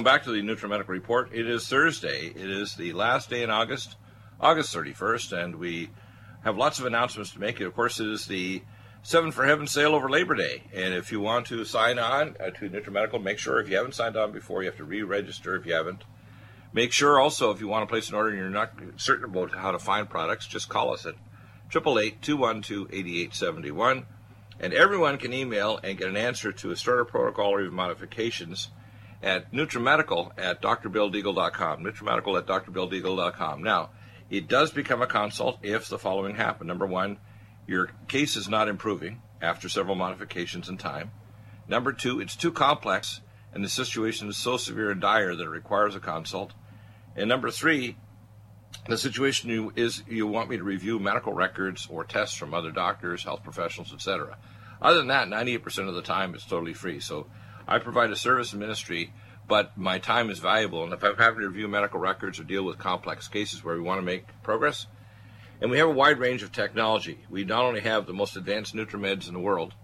welcome back to the NutriMedical Report. It is Thursday. It is the last day in August, August 31st, and we have lots of announcements to make. Of course, it is the Seven for Heaven sale over Labor Day. And if you want to sign on uh, to NutriMedical, make sure if you haven't signed on before, you have to re register if you haven't. Make sure also if you want to place an order and you're not certain about how to find products, just call us at 888 212 8871. And everyone can email and get an answer to a starter protocol or even modifications at NutriMedical at drbilldeagle.com. NutriMedical at drbilldeagle.com. Now, it does become a consult if the following happen. Number one, your case is not improving after several modifications in time. Number two, it's too complex and the situation is so severe and dire that it requires a consult. And number three, the situation you, is you want me to review medical records or tests from other doctors, health professionals, etc. Other than that, 98% of the time it's totally free. So I provide a service ministry, but my time is valuable. And if I'm having to review medical records or deal with complex cases where we want to make progress, and we have a wide range of technology. We not only have the most advanced NutriMeds in the world,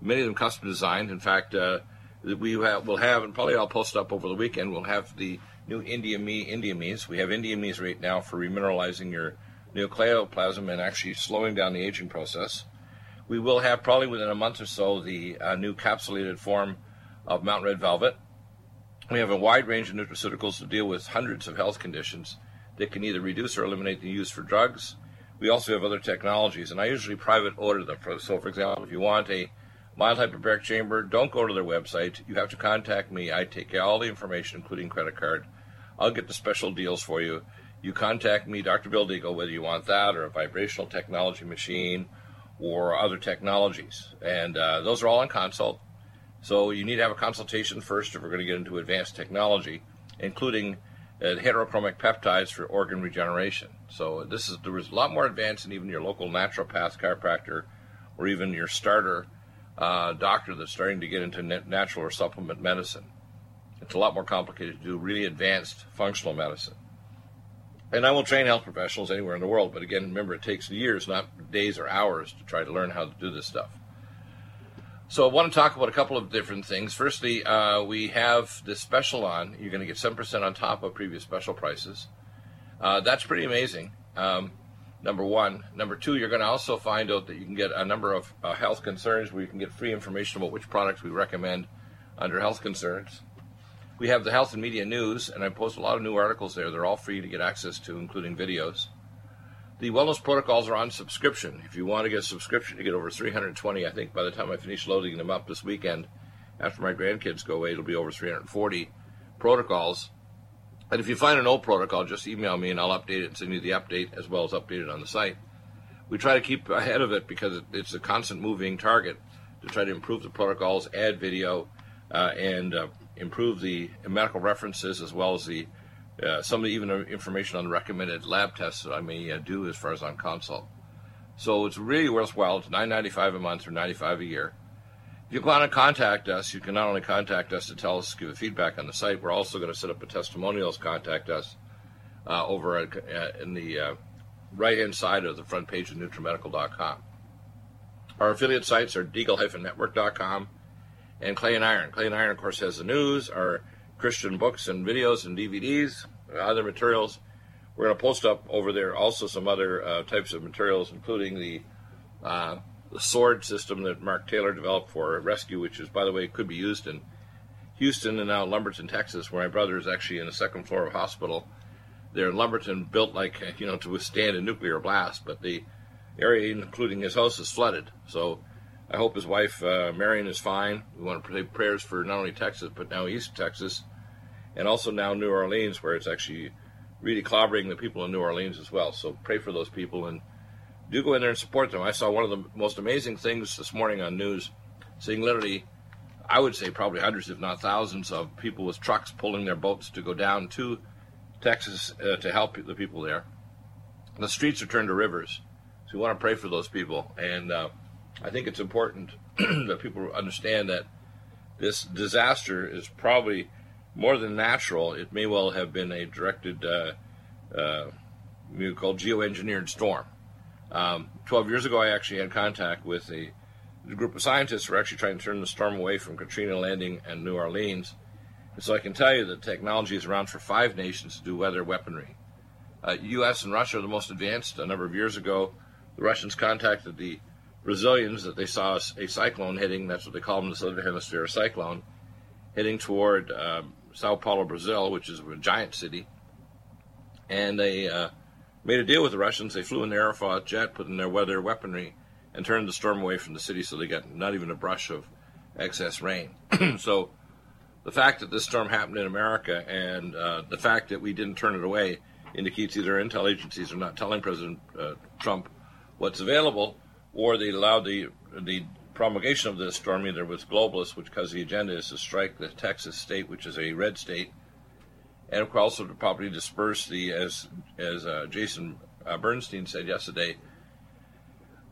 many of them custom designed. In fact, uh, we have, will have, and probably I'll post up over the weekend, we'll have the new India Me India Me's. We have India Me's right now for remineralizing your nucleoplasm and actually slowing down the aging process. We will have probably within a month or so the uh, new capsulated form of Mount Red Velvet. We have a wide range of nutraceuticals to deal with hundreds of health conditions that can either reduce or eliminate the use for drugs. We also have other technologies, and I usually private order them. So, for example, if you want a mild hyperbaric chamber, don't go to their website. You have to contact me. I take all the information, including credit card. I'll get the special deals for you. You contact me, Dr. Bill Deagle, whether you want that or a vibrational technology machine or other technologies. And uh, those are all on consult. So you need to have a consultation first if we're going to get into advanced technology, including uh, heterochromic peptides for organ regeneration. So this is there is a lot more advanced than even your local naturopath, chiropractor, or even your starter uh, doctor that's starting to get into natural or supplement medicine. It's a lot more complicated to do really advanced functional medicine. And I will train health professionals anywhere in the world, but again, remember, it takes years, not days or hours, to try to learn how to do this stuff. So I want to talk about a couple of different things. Firstly, uh, we have this special on. You're going to get 7% on top of previous special prices. Uh, that's pretty amazing. Um, number one. Number two, you're going to also find out that you can get a number of uh, health concerns where you can get free information about which products we recommend under health concerns. We have the health and media news, and I post a lot of new articles there. They're all free to get access to, including videos. The wellness protocols are on subscription. If you want to get a subscription, you get over 320. I think by the time I finish loading them up this weekend, after my grandkids go away, it'll be over 340 protocols. And if you find an old protocol, just email me and I'll update it and send you the update as well as update it on the site. We try to keep ahead of it because it's a constant moving target to try to improve the protocols, add video, uh, and uh, improve the medical references as well as the uh, some even information on recommended lab tests that I may uh, do as far as on consult. So it's really worthwhile. It's nine ninety five a month or ninety five a year. If you want to contact us, you can not only contact us to tell us, give a feedback on the site. We're also going to set up a testimonials. Contact us uh, over at, uh, in the uh, right hand side of the front page of NutriMedical.com. Our affiliate sites are Deagle-Network.com and Clay and Iron. Clay and Iron, of course, has the news. Our Christian books and videos and DVDs, other materials. We're going to post up over there also some other uh, types of materials, including the uh, the sword system that Mark Taylor developed for rescue, which is, by the way, could be used in Houston and now Lumberton, Texas, where my brother is actually in the second floor of a hospital. They're in Lumberton, built like you know to withstand a nuclear blast, but the area, including his house, is flooded. So I hope his wife uh, Marion is fine. We want to pray prayers for not only Texas but now East Texas, and also now New Orleans, where it's actually really clobbering the people in New Orleans as well. So pray for those people and do go in there and support them. I saw one of the most amazing things this morning on news, seeing literally, I would say probably hundreds, if not thousands, of people with trucks pulling their boats to go down to Texas uh, to help the people there. The streets are turned to rivers, so we want to pray for those people and. Uh, I think it's important that people understand that this disaster is probably more than natural. It may well have been a directed, uh, uh, we geoengineered storm. Um, Twelve years ago, I actually had contact with a, a, group of scientists who were actually trying to turn the storm away from Katrina Landing and New Orleans. And So I can tell you that technology is around for five nations to do weather weaponry. Uh, U.S. and Russia are the most advanced. A number of years ago, the Russians contacted the Brazilians that they saw a cyclone heading. That's what they call them, the Southern Hemisphere cyclone, heading toward um, Sao Paulo, Brazil, which is a giant city. And they uh, made a deal with the Russians. They flew in their Aeroflot jet, put in their weather weaponry, and turned the storm away from the city, so they got not even a brush of excess rain. so the fact that this storm happened in America and uh, the fact that we didn't turn it away indicates either intel agencies are not telling President uh, Trump what's available, or they allowed the the promulgation of this storm either with globalists, which because the agenda is to strike the Texas state, which is a red state, and also to probably disperse the as as uh, Jason uh, Bernstein said yesterday,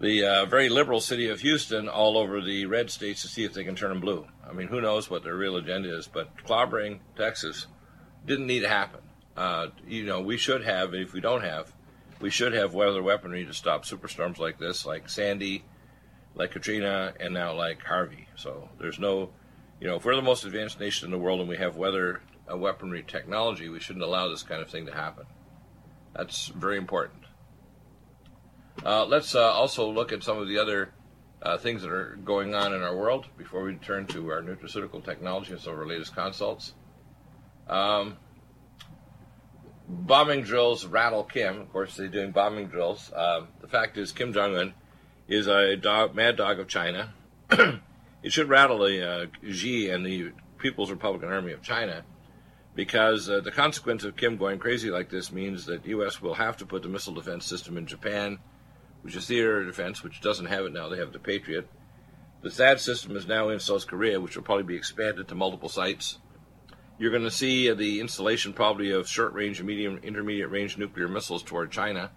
the uh, very liberal city of Houston all over the red states to see if they can turn them blue. I mean, who knows what their real agenda is? But clobbering Texas didn't need to happen. Uh, you know, we should have, if we don't have, we should have weather weaponry to stop superstorms like this, like Sandy, like Katrina, and now like Harvey. So there's no, you know, if we're the most advanced nation in the world and we have weather uh, weaponry technology, we shouldn't allow this kind of thing to happen. That's very important. Uh, let's uh, also look at some of the other uh, things that are going on in our world before we turn to our nutraceutical technology and some of our latest consults. Um, bombing drills rattle Kim. Of course, they're doing bombing drills. Um, the fact is, Kim Jong Un is a dog, mad dog of China. it should rattle the uh, Xi and the People's Republican Army of China because uh, the consequence of Kim going crazy like this means that U.S. will have to put the missile defense system in Japan, which is theater defense, which doesn't have it now. They have the Patriot. The THAAD system is now in South Korea, which will probably be expanded to multiple sites. You're going to see the installation probably of short range and medium intermediate range nuclear missiles toward China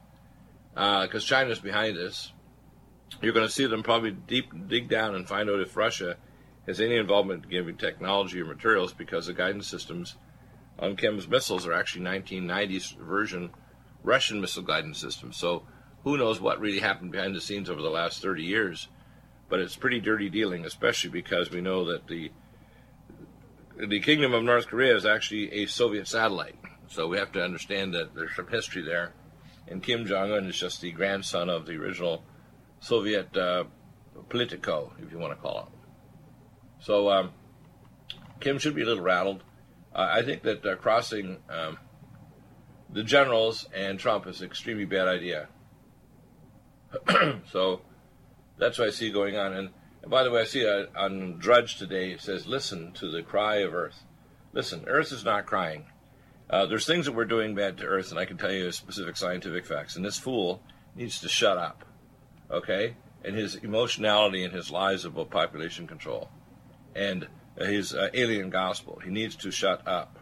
because uh, China's behind this. You're going to see them probably deep dig down and find out if Russia has any involvement in giving technology or materials because the guidance systems on Kim's missiles are actually 1990s version Russian missile guidance systems. So who knows what really happened behind the scenes over the last 30 years. But it's pretty dirty dealing, especially because we know that the the Kingdom of North Korea is actually a Soviet satellite. So we have to understand that there's some history there. And Kim Jong un is just the grandson of the original Soviet uh, Politico, if you want to call it. So um, Kim should be a little rattled. Uh, I think that uh, crossing um, the generals and Trump is an extremely bad idea. so that's what I see going on. And and by the way, I see a, on Drudge today it says, "Listen to the cry of Earth." Listen, Earth is not crying. Uh, there's things that we're doing bad to Earth, and I can tell you specific scientific facts. And this fool needs to shut up, okay? And his emotionality and his lies about population control, and his uh, alien gospel. He needs to shut up,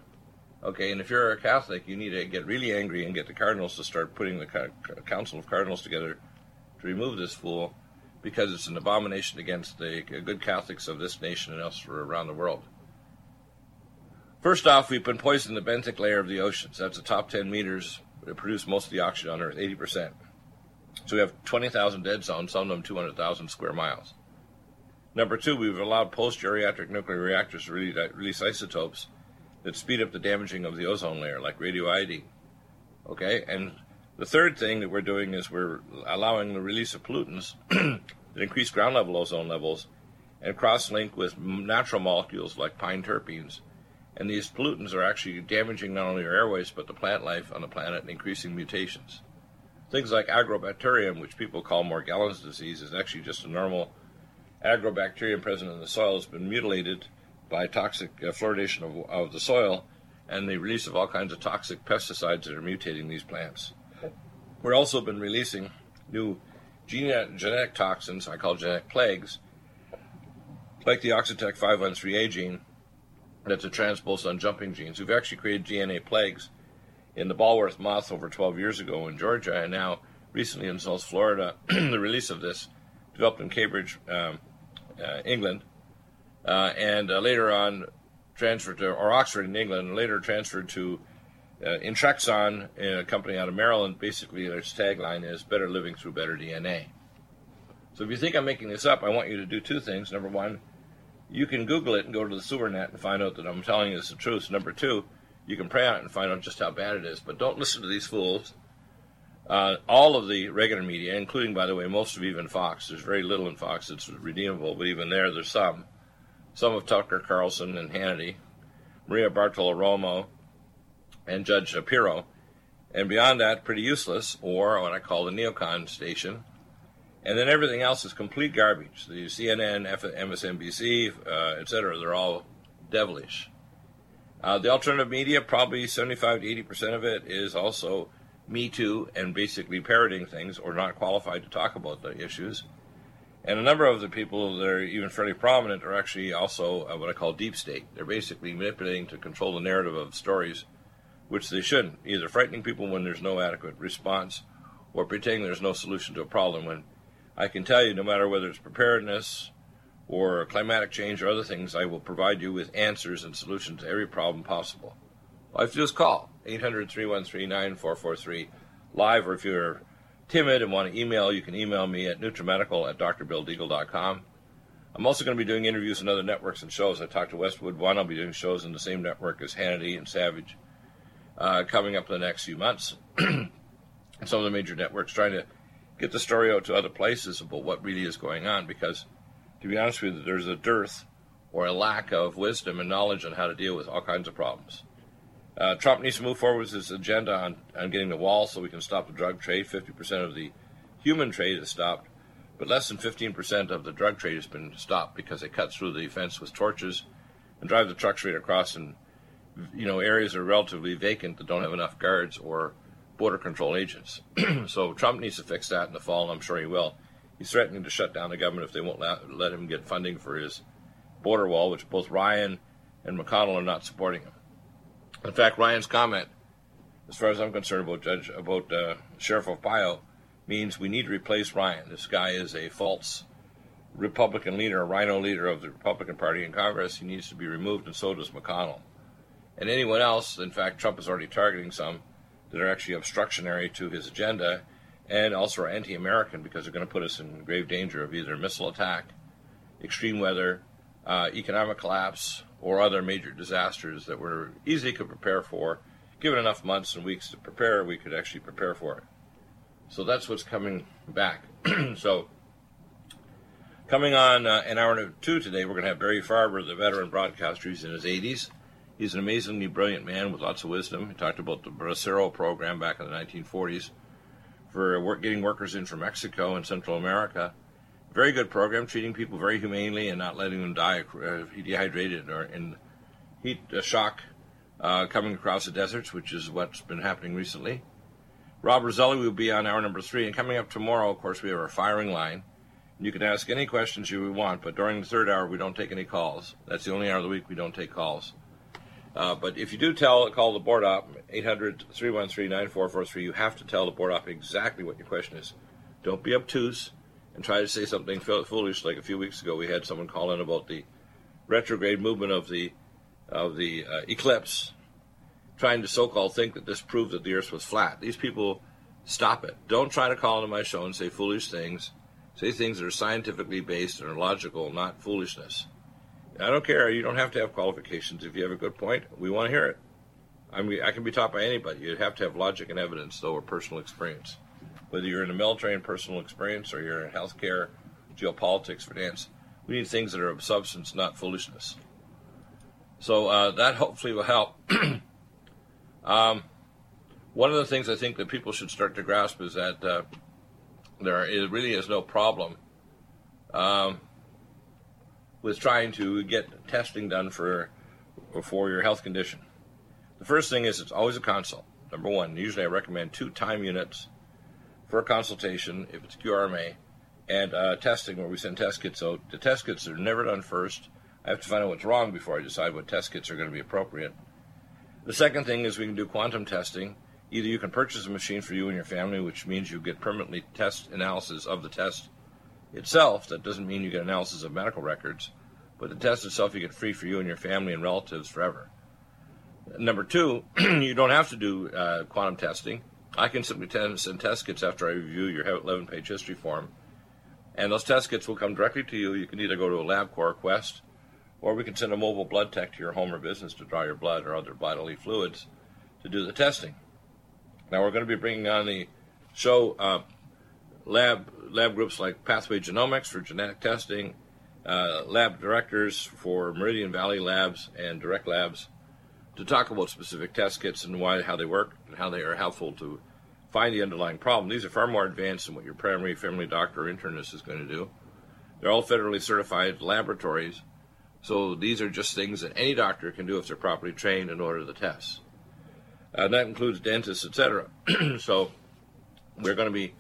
okay? And if you're a Catholic, you need to get really angry and get the cardinals to start putting the Council of Cardinals together to remove this fool because it's an abomination against the good Catholics of this nation and elsewhere around the world. First off, we've been poisoning the benthic layer of the oceans. That's the top 10 meters that produce most of the oxygen on Earth, 80%. So we have 20,000 dead zones, some of them 200,000 square miles. Number two, we've allowed post-geriatric nuclear reactors to release isotopes that speed up the damaging of the ozone layer, like radioiodine. Okay, and the third thing that we're doing is we're allowing the release of pollutants that increase ground level ozone levels and cross link with natural molecules like pine terpenes. And these pollutants are actually damaging not only our airways but the plant life on the planet and increasing mutations. Things like agrobacterium, which people call Morgellons disease, is actually just a normal agrobacterium present in the soil, has been mutilated by toxic uh, fluoridation of, of the soil and the release of all kinds of toxic pesticides that are mutating these plants. We've also been releasing new genetic toxins, I call genetic plagues, like the Oxitec 513A gene, that's a transposon jumping gene. We've actually created DNA plagues in the bollworm moth over 12 years ago in Georgia, and now recently in South Florida, the release of this developed in Cambridge, um, uh, England, uh, and uh, later on transferred to, or Oxford in England, and later transferred to uh, Intrexon, a company out of Maryland, basically their tagline is "Better living through better DNA." So if you think I'm making this up, I want you to do two things. Number one, you can Google it and go to the sewer net and find out that I'm telling you the truth. Number two, you can pray on it and find out just how bad it is. But don't listen to these fools. Uh, all of the regular media, including, by the way, most of even Fox. There's very little in Fox that's redeemable, but even there, there's some. Some of Tucker Carlson and Hannity, Maria Bartiromo, and Judge Shapiro. And beyond that, pretty useless, or what I call the neocon station. And then everything else is complete garbage. The CNN, MSNBC, uh, etc., they're all devilish. Uh, the alternative media, probably 75 to 80 percent of it, is also Me Too and basically parroting things or not qualified to talk about the issues. And a number of the people that are even fairly prominent are actually also uh, what I call deep state. They're basically manipulating to control the narrative of stories which they shouldn't, either frightening people when there's no adequate response or pretending there's no solution to a problem when I can tell you no matter whether it's preparedness or climatic change or other things, I will provide you with answers and solutions to every problem possible. All you have to do is call 800 313 9443 live, or if you're timid and want to email, you can email me at nutrimedical at drbilldeagle.com. I'm also going to be doing interviews in other networks and shows. I talked to Westwood One. I'll be doing shows in the same network as Hannity and Savage uh, coming up in the next few months. Some of the major networks trying to get the story out to other places about what really is going on because, to be honest with you, there's a dearth or a lack of wisdom and knowledge on how to deal with all kinds of problems. Uh, Trump needs to move forward with his agenda on, on getting the wall so we can stop the drug trade. 50% of the human trade is stopped, but less than 15% of the drug trade has been stopped because they cut through the fence with torches and drive the trucks right across and you know areas are relatively vacant that don't have enough guards or border control agents. so Trump needs to fix that in the fall, and I'm sure he will. He's threatening to shut down the government if they won't let, let him get funding for his border wall, which both Ryan and McConnell are not supporting him. In fact, Ryan's comment, as far as I'm concerned about Judge about uh, Sheriff Arpaio, means we need to replace Ryan. This guy is a false Republican leader, a rhino leader of the Republican Party in Congress. He needs to be removed, and so does McConnell and anyone else. In fact, Trump is already targeting some that are actually obstructionary to his agenda and also are anti American because they're going to put us in grave danger of either missile attack, extreme weather, uh, economic collapse, or other major disasters that we're easily could prepare for. Given enough months and weeks to prepare, we could actually prepare for it. So that's what's coming back. so, coming on uh, an hour and two today, we're going to have Barry Farber, the veteran broadcaster. He's in his 80s. He's an amazingly brilliant man with lots of wisdom. He talked about the Bracero program back in the 1940s for work, getting workers in from Mexico and Central America. Very good program, treating people very humanely and not letting them die uh, dehydrated or in heat uh, shock uh, coming across the deserts, which is what's been happening recently. Rob Roselli will be on hour number three, and coming up tomorrow, of course, we have our firing line. You can ask any questions you want, but during the third hour, we don't take any calls. That's the only hour of the week we don't take calls. Uh, but if you do tell, call the board op 800 313 9443. You have to tell the board op exactly what your question is. Don't be obtuse and try to say something foolish. Like a few weeks ago, we had someone call in about the retrograde movement of the of the uh, eclipse, trying to so-called think that this proved that the Earth was flat. These people, stop it. Don't try to call into my show and say foolish things. Say things that are scientifically based and are logical, not foolishness. I don't care. You don't have to have qualifications. If you have a good point, we want to hear it. I mean, I can be taught by anybody. You have to have logic and evidence, though, or personal experience. Whether you're in the military and personal experience, or you're in healthcare, geopolitics, finance, we need things that are of substance, not foolishness. So uh, that hopefully will help. um, one of the things I think that people should start to grasp is that uh, there is, really is no problem. Um, with trying to get testing done for for your health condition. The first thing is it's always a consult. Number one, usually I recommend two time units for a consultation if it's QRMA and uh, testing where we send test kits out. The test kits are never done first. I have to find out what's wrong before I decide what test kits are going to be appropriate. The second thing is we can do quantum testing. Either you can purchase a machine for you and your family, which means you get permanently test analysis of the test itself. That doesn't mean you get analysis of medical records, but the test itself you get free for you and your family and relatives forever. Number two, you don't have to do uh, quantum testing. I can simply send test kits after I review your 11 page history form. And those test kits will come directly to you. You can either go to a LabCorp Quest or we can send a mobile blood tech to your home or business to draw your blood or other bodily fluids to do the testing. Now we're going to be bringing on the show uh, lab lab groups like Pathway Genomics for genetic testing, uh, lab directors for Meridian Valley Labs and Direct Labs to talk about specific test kits and why how they work and how they are helpful to find the underlying problem. These are far more advanced than what your primary family doctor or internist is going to do. They're all federally certified laboratories, so these are just things that any doctor can do if they're properly trained and order the tests. Uh, that includes dentists, etc. so we're going to be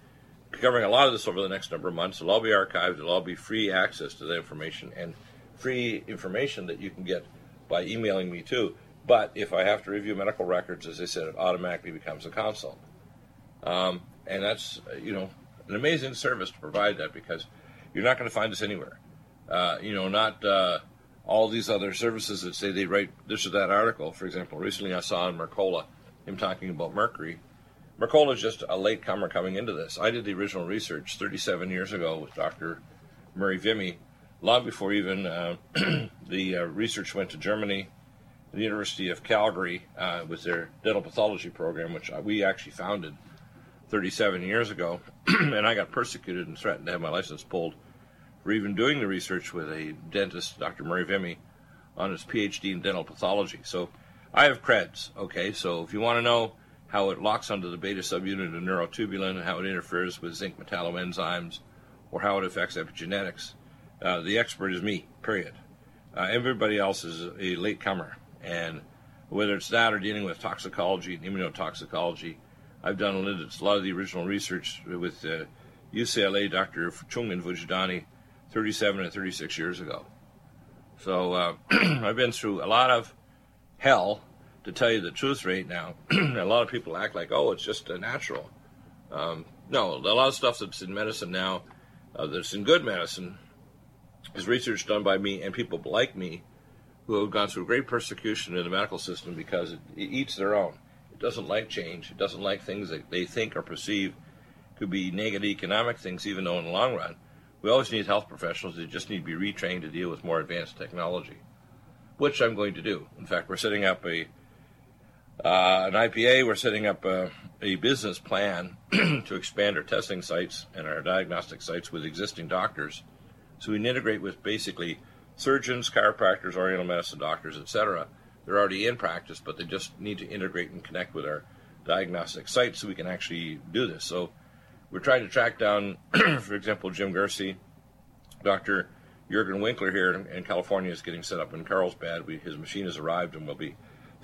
covering a lot of this over the next number of months. It'll all be archived. It'll all be free access to the information and free information that you can get by emailing me too. But if I have to review medical records, as I said, it automatically becomes a consult. Um, and that's, you know, an amazing service to provide that because you're not going to find this anywhere. Uh, you know, not uh, all these other services that say they write this or that article. For example, recently I saw in Mercola him talking about mercury. Mercola is just a late comer coming into this. I did the original research 37 years ago with Dr. Murray Vimy, long before even uh, the uh, research went to Germany, the University of Calgary uh, with their dental pathology program, which we actually founded 37 years ago. and I got persecuted and threatened to have my license pulled for even doing the research with a dentist, Dr. Murray Vimy, on his PhD in dental pathology. So I have creds, okay? So if you want to know how it locks onto the beta subunit of neurotubulin and how it interferes with zinc metalloenzymes or how it affects epigenetics, uh, the expert is me, period. Uh, everybody else is a latecomer. And whether it's that or dealing with toxicology and immunotoxicology, I've done a lot of the original research with uh, UCLA Dr. Chungmin Vujidani 37 and 36 years ago. So uh, I've been through a lot of hell, to tell you the truth right now. a lot of people act like, oh, it's just a natural. Um, no, a lot of stuff that's in medicine now, uh, that's in good medicine, is research done by me and people like me who have gone through great persecution in the medical system because it, it eats their own. It doesn't like change. It doesn't like things that they think or perceive could be negative economic things, even though in the long run, we always need health professionals They just need to be retrained to deal with more advanced technology which I'm going to do. In fact, we're setting up a uh, an IPA. We're setting up a, a business plan to expand our testing sites and our diagnostic sites with existing doctors, so we integrate with basically surgeons, chiropractors, Oriental medicine doctors, etc. They're already in practice, but they just need to integrate and connect with our diagnostic sites so we can actually do this. So we're trying to track down, for example, Jim Gersey, Dr. Jurgen Winkler here in, in, California is getting set up in Carlsbad. We, his machine has arrived and we'll be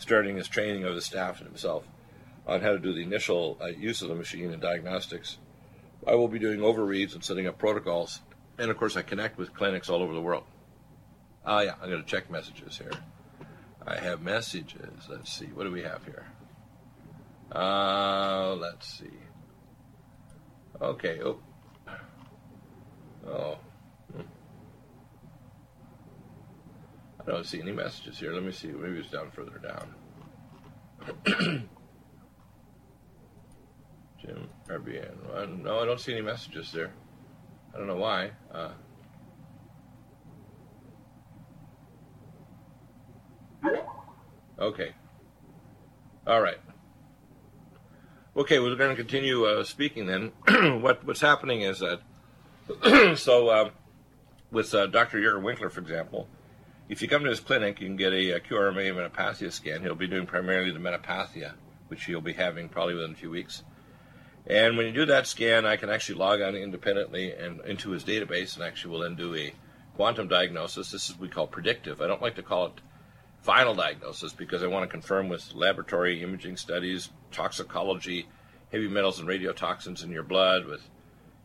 starting his training of the staff and himself on how to do the initial uh, use of the machine and diagnostics. I will be doing overreads and setting up protocols, and of course, I connect with clinics all over the world. Ah, yeah, I'm going to check messages here. I have messages. Let's see. What do we have here? Uh, let's see. Okay. Oh. I don't see any messages here. Let me see. Maybe it's down further down. Jim RBN. no, I don't see any messages there. I don't know why. Uh, okay. All right. Okay, we're going to continue uh, speaking then. what what's happening is that so uh, with Dr. Jurgen Winkler, for example, if you come to his clinic, you can get a, a QRMA scan. He'll be doing primarily the metapathia, which he'll be having probably within a few weeks. And when you do that scan, I can actually log on independently and into his database, and actually will then do a quantum diagnosis. This is what we call predictive. I don't like to call it final diagnosis because I want to confirm with laboratory imaging studies, toxicology, heavy metals and radiotoxins in your blood with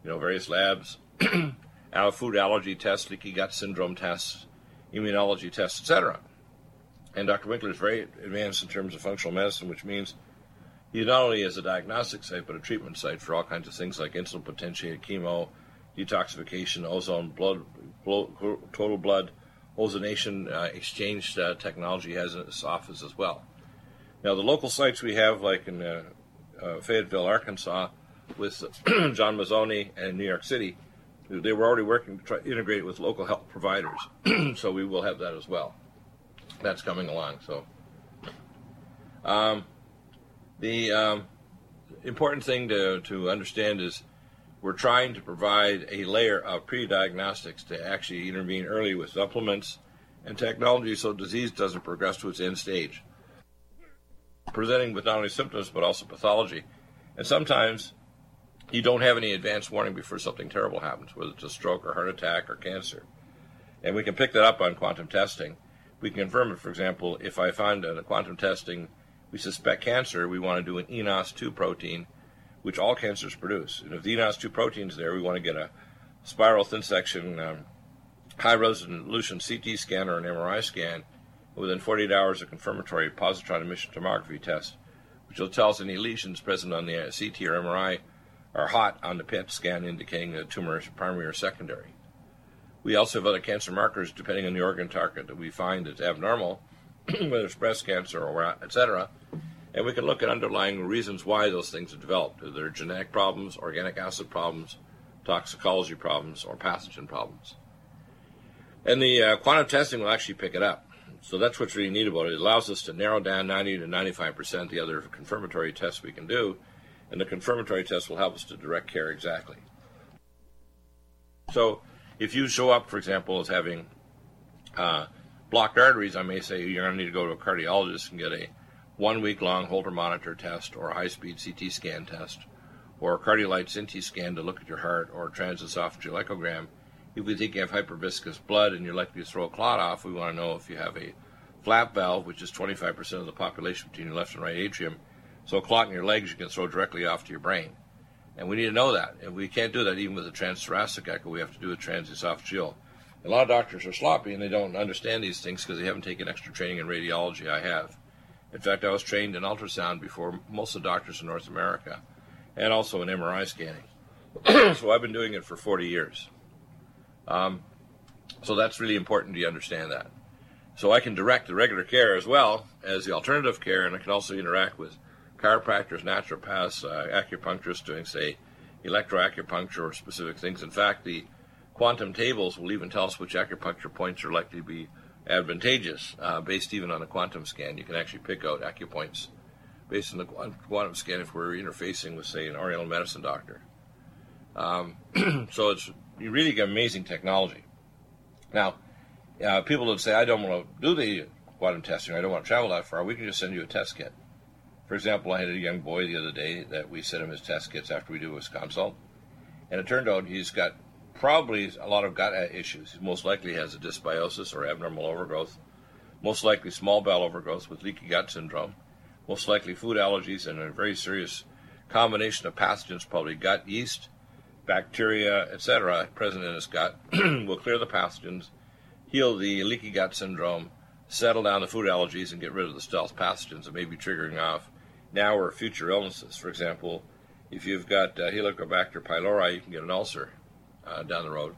you know various labs, food allergy tests, leaky gut syndrome tests, immunology tests, etc. And Dr. Winkler is very advanced in terms of functional medicine, which means he not only is a diagnostic site, but a treatment site for all kinds of things like insulin potentiated chemo, detoxification, ozone, blood, total blood ozonation uh, exchange uh, technology has in its office as well. Now, the local sites we have, like in uh, uh Fayetteville, Arkansas, with John Mazzoni and New York City, they were already working to try integrate it with local health providers. so we will have that as well. That's coming along. So um, the um, important thing to, to understand is we're trying to provide a layer of pre-diagnostics to actually intervene early with supplements and technology so disease doesn't progress to its end stage. Presenting with not only symptoms but also pathology. And sometimes you don't have any advance warning before something terrible happens, whether it's a stroke or heart attack or cancer. And we can pick that up on quantum testing. We can confirm it, for example, if I find in a quantum testing we suspect cancer, we want to do an ENOX2 protein, which all cancers produce. And if the ENOX2 protein is there, we want to get a spiral thin section um, high resolution CT scan or an MRI scan within 48 hours of confirmatory positron emission tomography test, which will tell us any lesions present on the CT or MRI are hot on the PET scan, indicating the tumor is primary or secondary. We also have other cancer markers depending on the organ target that we find is abnormal, whether it's breast cancer or etc. And we can look at underlying reasons why those things have developed. Are there genetic problems, organic acid problems, toxicology problems, or pathogen problems? And the uh, quantum testing will actually pick it up. So that's what's really neat about it. It allows us to narrow down 90 to 95% the other confirmatory tests we can do and the confirmatory test will help us to direct care exactly. So, if you show up, for example, as having uh, blocked arteries, I may say you're going to need to go to a cardiologist and get a one week long Holter monitor test or a high speed CT scan test or a cardiolite CT scan to look at your heart or a transesophageal echogram. If we think you have hyperviscous blood and you're likely to throw a clot off, we want to know if you have a flap valve, which is 25% of the population between your left and right atrium, so a clot in your legs you can throw directly off to your brain. And we need to know that. And we can't do that even with a transthoracic echo. We have to do a transesophageal. A lot of doctors are sloppy and they don't understand these things because they haven't taken extra training in radiology. I have. In fact, I was trained in ultrasound before most of the doctors in North America and also in MRI scanning. so I've been doing it for 40 years. Um, so that's really important to understand that. So I can direct the regular care as well as the alternative care, and I can also interact with chiropractors, naturopaths, uh, acupuncturists doing, say, electroacupuncture or specific things. In fact, the quantum tables will even tell us which acupuncture points are likely to be advantageous, uh, based even on a quantum scan. You can actually pick out acupoints based on the quantum scan if we're interfacing with, say, an Oriental medicine doctor. Um, so it's really amazing technology. Now, uh, people would say, I don't want to do the quantum testing, I don't want to travel that far. We can just send you a test kit. For example, I had a young boy the other day that we sent him his test kits after we do his consult, and it turned out he's got probably a lot of gut issues. He most likely has a dysbiosis or abnormal overgrowth, most likely small bowel overgrowth with leaky gut syndrome, most likely food allergies, and a very serious combination of pathogens, probably gut yeast, bacteria, etc., present in his gut, will clear the pathogens, heal the leaky gut syndrome, settle down the food allergies, and get rid of the stealth pathogens that may be triggering off now or future illnesses. For example, if you've got uh, Helicobacter pylori, you can get an ulcer uh, down the road.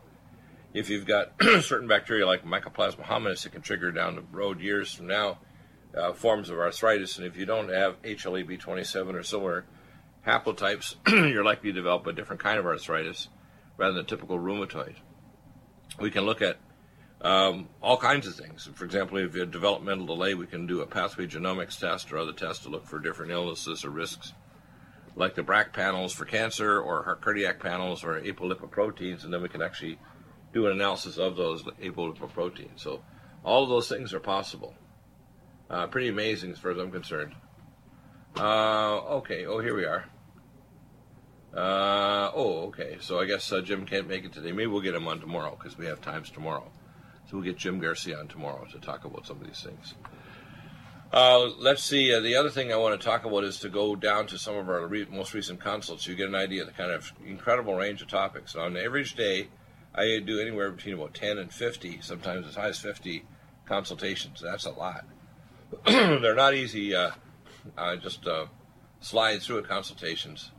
If you've got certain bacteria like Mycoplasma hominis, it can trigger down the road years from now uh, forms of arthritis. And if you don't have HLA-B27 or similar haplotypes, you're likely to develop a different kind of arthritis rather than typical rheumatoid. We can look at um, all kinds of things. For example, if you have developmental delay, we can do a pathway genomics test or other tests to look for different illnesses or risks, like the BRAC panels for cancer or heart cardiac panels or apolipoproteins, and then we can actually do an analysis of those apolipoproteins. So all of those things are possible. Uh, pretty amazing as far as I'm concerned. Uh, okay, oh, here we are. Uh, oh, okay. So I guess uh, Jim can't make it today. Maybe we'll get him on tomorrow because we have times tomorrow. So we'll get Jim Garcia on tomorrow to talk about some of these things. Uh, let's see. Uh, the other thing I want to talk about is to go down to some of our re- most recent consults. You get an idea of the kind of incredible range of topics. On an average day, I do anywhere between about 10 and 50, sometimes as high as 50 consultations. That's a lot. They're not easy, uh, uh, just uh, slide through it consultations.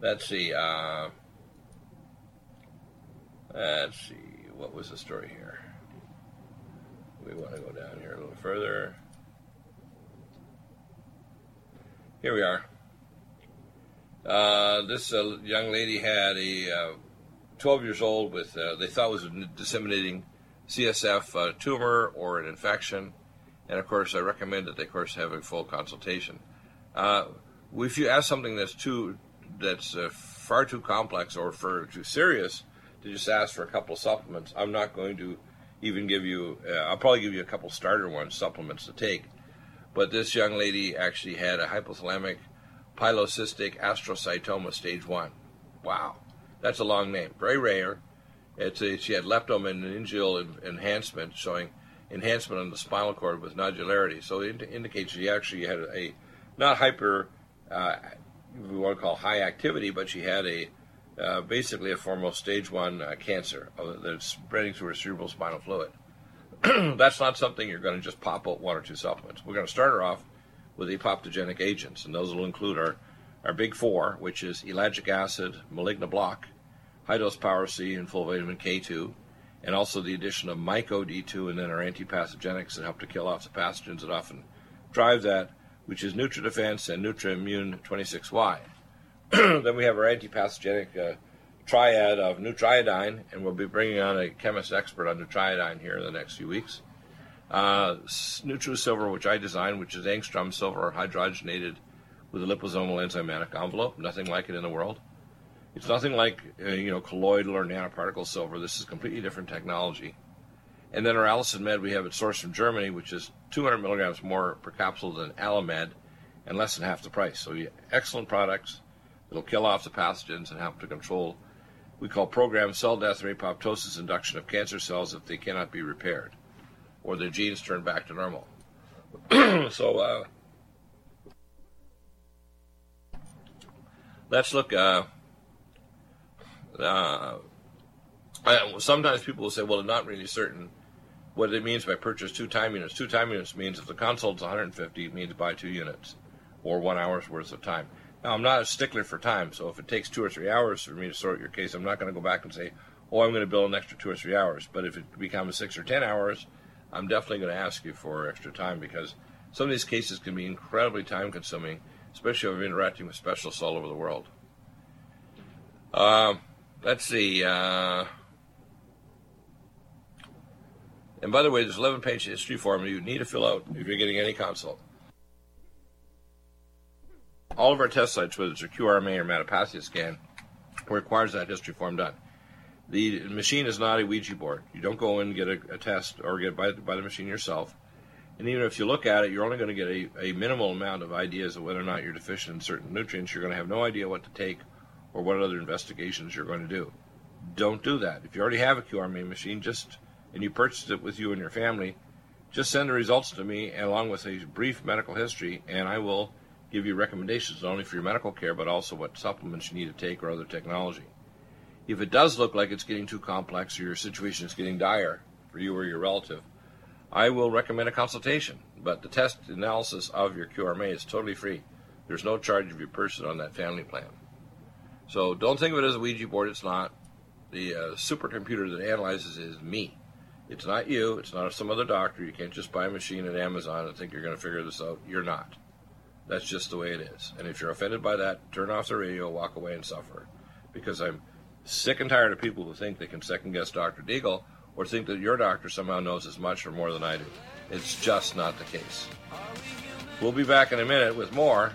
Let's see. Uh, let's see. What was the story here? We want to go down here a little further. Here we are. Uh, this uh, young lady had a uh, 12 years old with uh, they thought was a disseminating CSF uh, tumor or an infection, and of course I recommend that they of course have a full consultation. If you ask something that's too that's far too complex or for too serious to just ask for a couple of supplements, I'm not going to even give you. Uh, I'll probably give you a couple starter ones supplements to take. But this young lady actually had a hypothalamic pilocytic astrocytoma stage one. Wow, that's a long name. Very rare. It's a, she had leptomeningeal enhancement, showing enhancement on the spinal cord with nodularity. So it indicates she actually had a not hyper, uh, we want to call high activity, but she had a uh, basically a form of stage one uh, cancer that's spreading through her cerebral spinal fluid. that's not something you're going to just pop out one or two supplements. We're going to start her off with apoptogenic agents, and those will include our, our big four, which is ellagic acid, maligna block, high dose power C, and full vitamin K2, and also the addition of myco D2 and then our antipathogenics that help to kill off the pathogens that often drive that, which is NutriDefense and NutriImmune 26Y. then we have our antipathogenic uh, triad of Nutriodine, and we'll be bringing on a chemist expert on Nutriodine here in the next few weeks. Uh, NutriSilver, which I designed, which is angstrom silver hydrogenated with a liposomal enzymatic envelope. Nothing like it in the world. It's nothing like uh, you know colloidal or nanoparticle silver. This is completely different technology. And then our Allicin Med, we have it sourced from Germany, which is 200 milligrams more per capsule than Allimed, and less than half the price. So excellent products. It'll kill off the pathogens and help to control we call programmed cell death or apoptosis induction of cancer cells if they cannot be repaired or their genes turn back to normal. so uh, let's look. Uh, uh, sometimes people will say, well, I'm not really certain what it means by purchase two time units. Two time units means if the consult's 150, it means buy two units or one hour's worth of time. Now, I'm not a stickler for time, so if it takes two or three hours for me to sort your case, I'm not going to go back and say, oh, I'm going to bill an extra two or three hours. But if it becomes six or ten hours, I'm definitely going to ask you for extra time because some of these cases can be incredibly time consuming, especially if you're interacting with specialists all over the world. Uh, let's see. Uh, and by the way, there's 11 page history form you need to fill out if you're getting any consult all of our test sites, whether it's a QRMA or metapathia scan, requires that history form done. The machine is not a Ouija board. You don't go in and get a, a test or get by, by the machine yourself. And even if you look at it, you're only going to get a, a minimal amount of ideas of whether or not you're deficient in certain nutrients. You're going to have no idea what to take or what other investigations you're going to do. Don't do that. If you already have a QRMA machine, just and you purchased it with you and your family, just send the results to me along with a brief medical history, and I will give you recommendations not only for your medical care but also what supplements you need to take or other technology. If it does look like it's getting too complex or your situation is getting dire for you or your relative, I will recommend a consultation. But the test analysis of your QRMA is totally free. There's no charge of your person on that family plan. So don't think of it as a Ouija board. It's not. The uh, supercomputer that analyzes is me. It's not you. It's not some other doctor. You can't just buy a machine at Amazon and think you're going to figure this out. You're not. That's just the way it is. And if you're offended by that, turn off the radio, walk away, and suffer. Because I'm sick and tired of people who think they can second guess Dr. Deagle or think that your doctor somehow knows as much or more than I do. It's just not the case. We'll be back in a minute with more.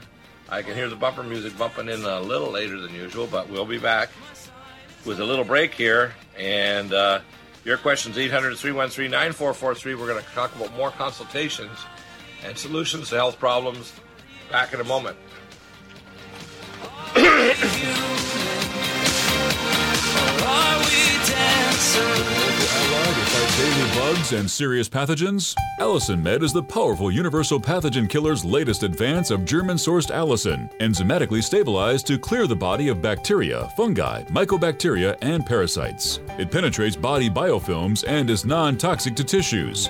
I can hear the bumper music bumping in a little later than usual, but we'll be back with a little break here. And uh, your questions, 800 313 9443. We're going to talk about more consultations and solutions to health problems Back in a moment. daily bugs and serious pathogens? Allicin Med is the powerful universal pathogen killer's latest advance of German sourced allicin, enzymatically stabilized to clear the body of bacteria, fungi, mycobacteria, and parasites. It penetrates body biofilms and is non toxic to tissues.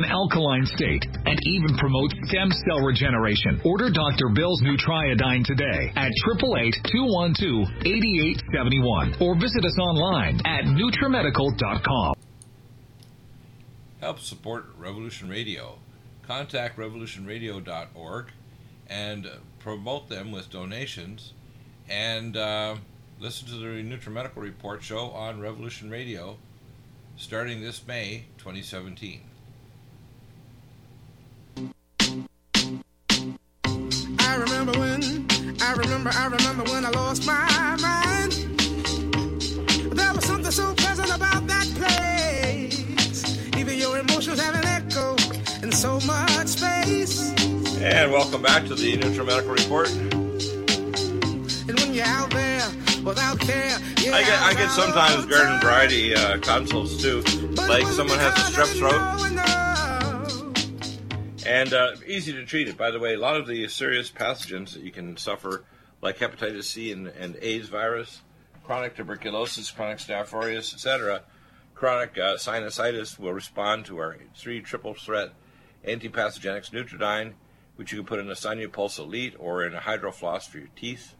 an alkaline state, and even promotes stem cell regeneration. Order Dr. Bill's Nutriodine today at 888-212-8871 or visit us online at NutriMedical.com. Help support Revolution Radio. Contact revolutionradio.org and promote them with donations and uh, listen to the NutriMedical Report show on Revolution Radio starting this May 2017. I remember when, I remember, I remember when I lost my mind. There was something so pleasant about that place. Even your emotions have an echo in so much space. And welcome back to the NutriMedical Report. And when you're out there without care, yeah, I get I get sometimes garden variety uh, consults too, like someone has a strep throat and uh, easy to treat it. By the way, a lot of the serious pathogens that you can suffer, like hepatitis C and, and AIDS virus, chronic tuberculosis, chronic staph aureus, etc., chronic uh, sinusitis, will respond to our three triple threat antipathogenics Nutridyne, which you can put in a Sinupulse Elite or in a Hydrofloss for your teeth.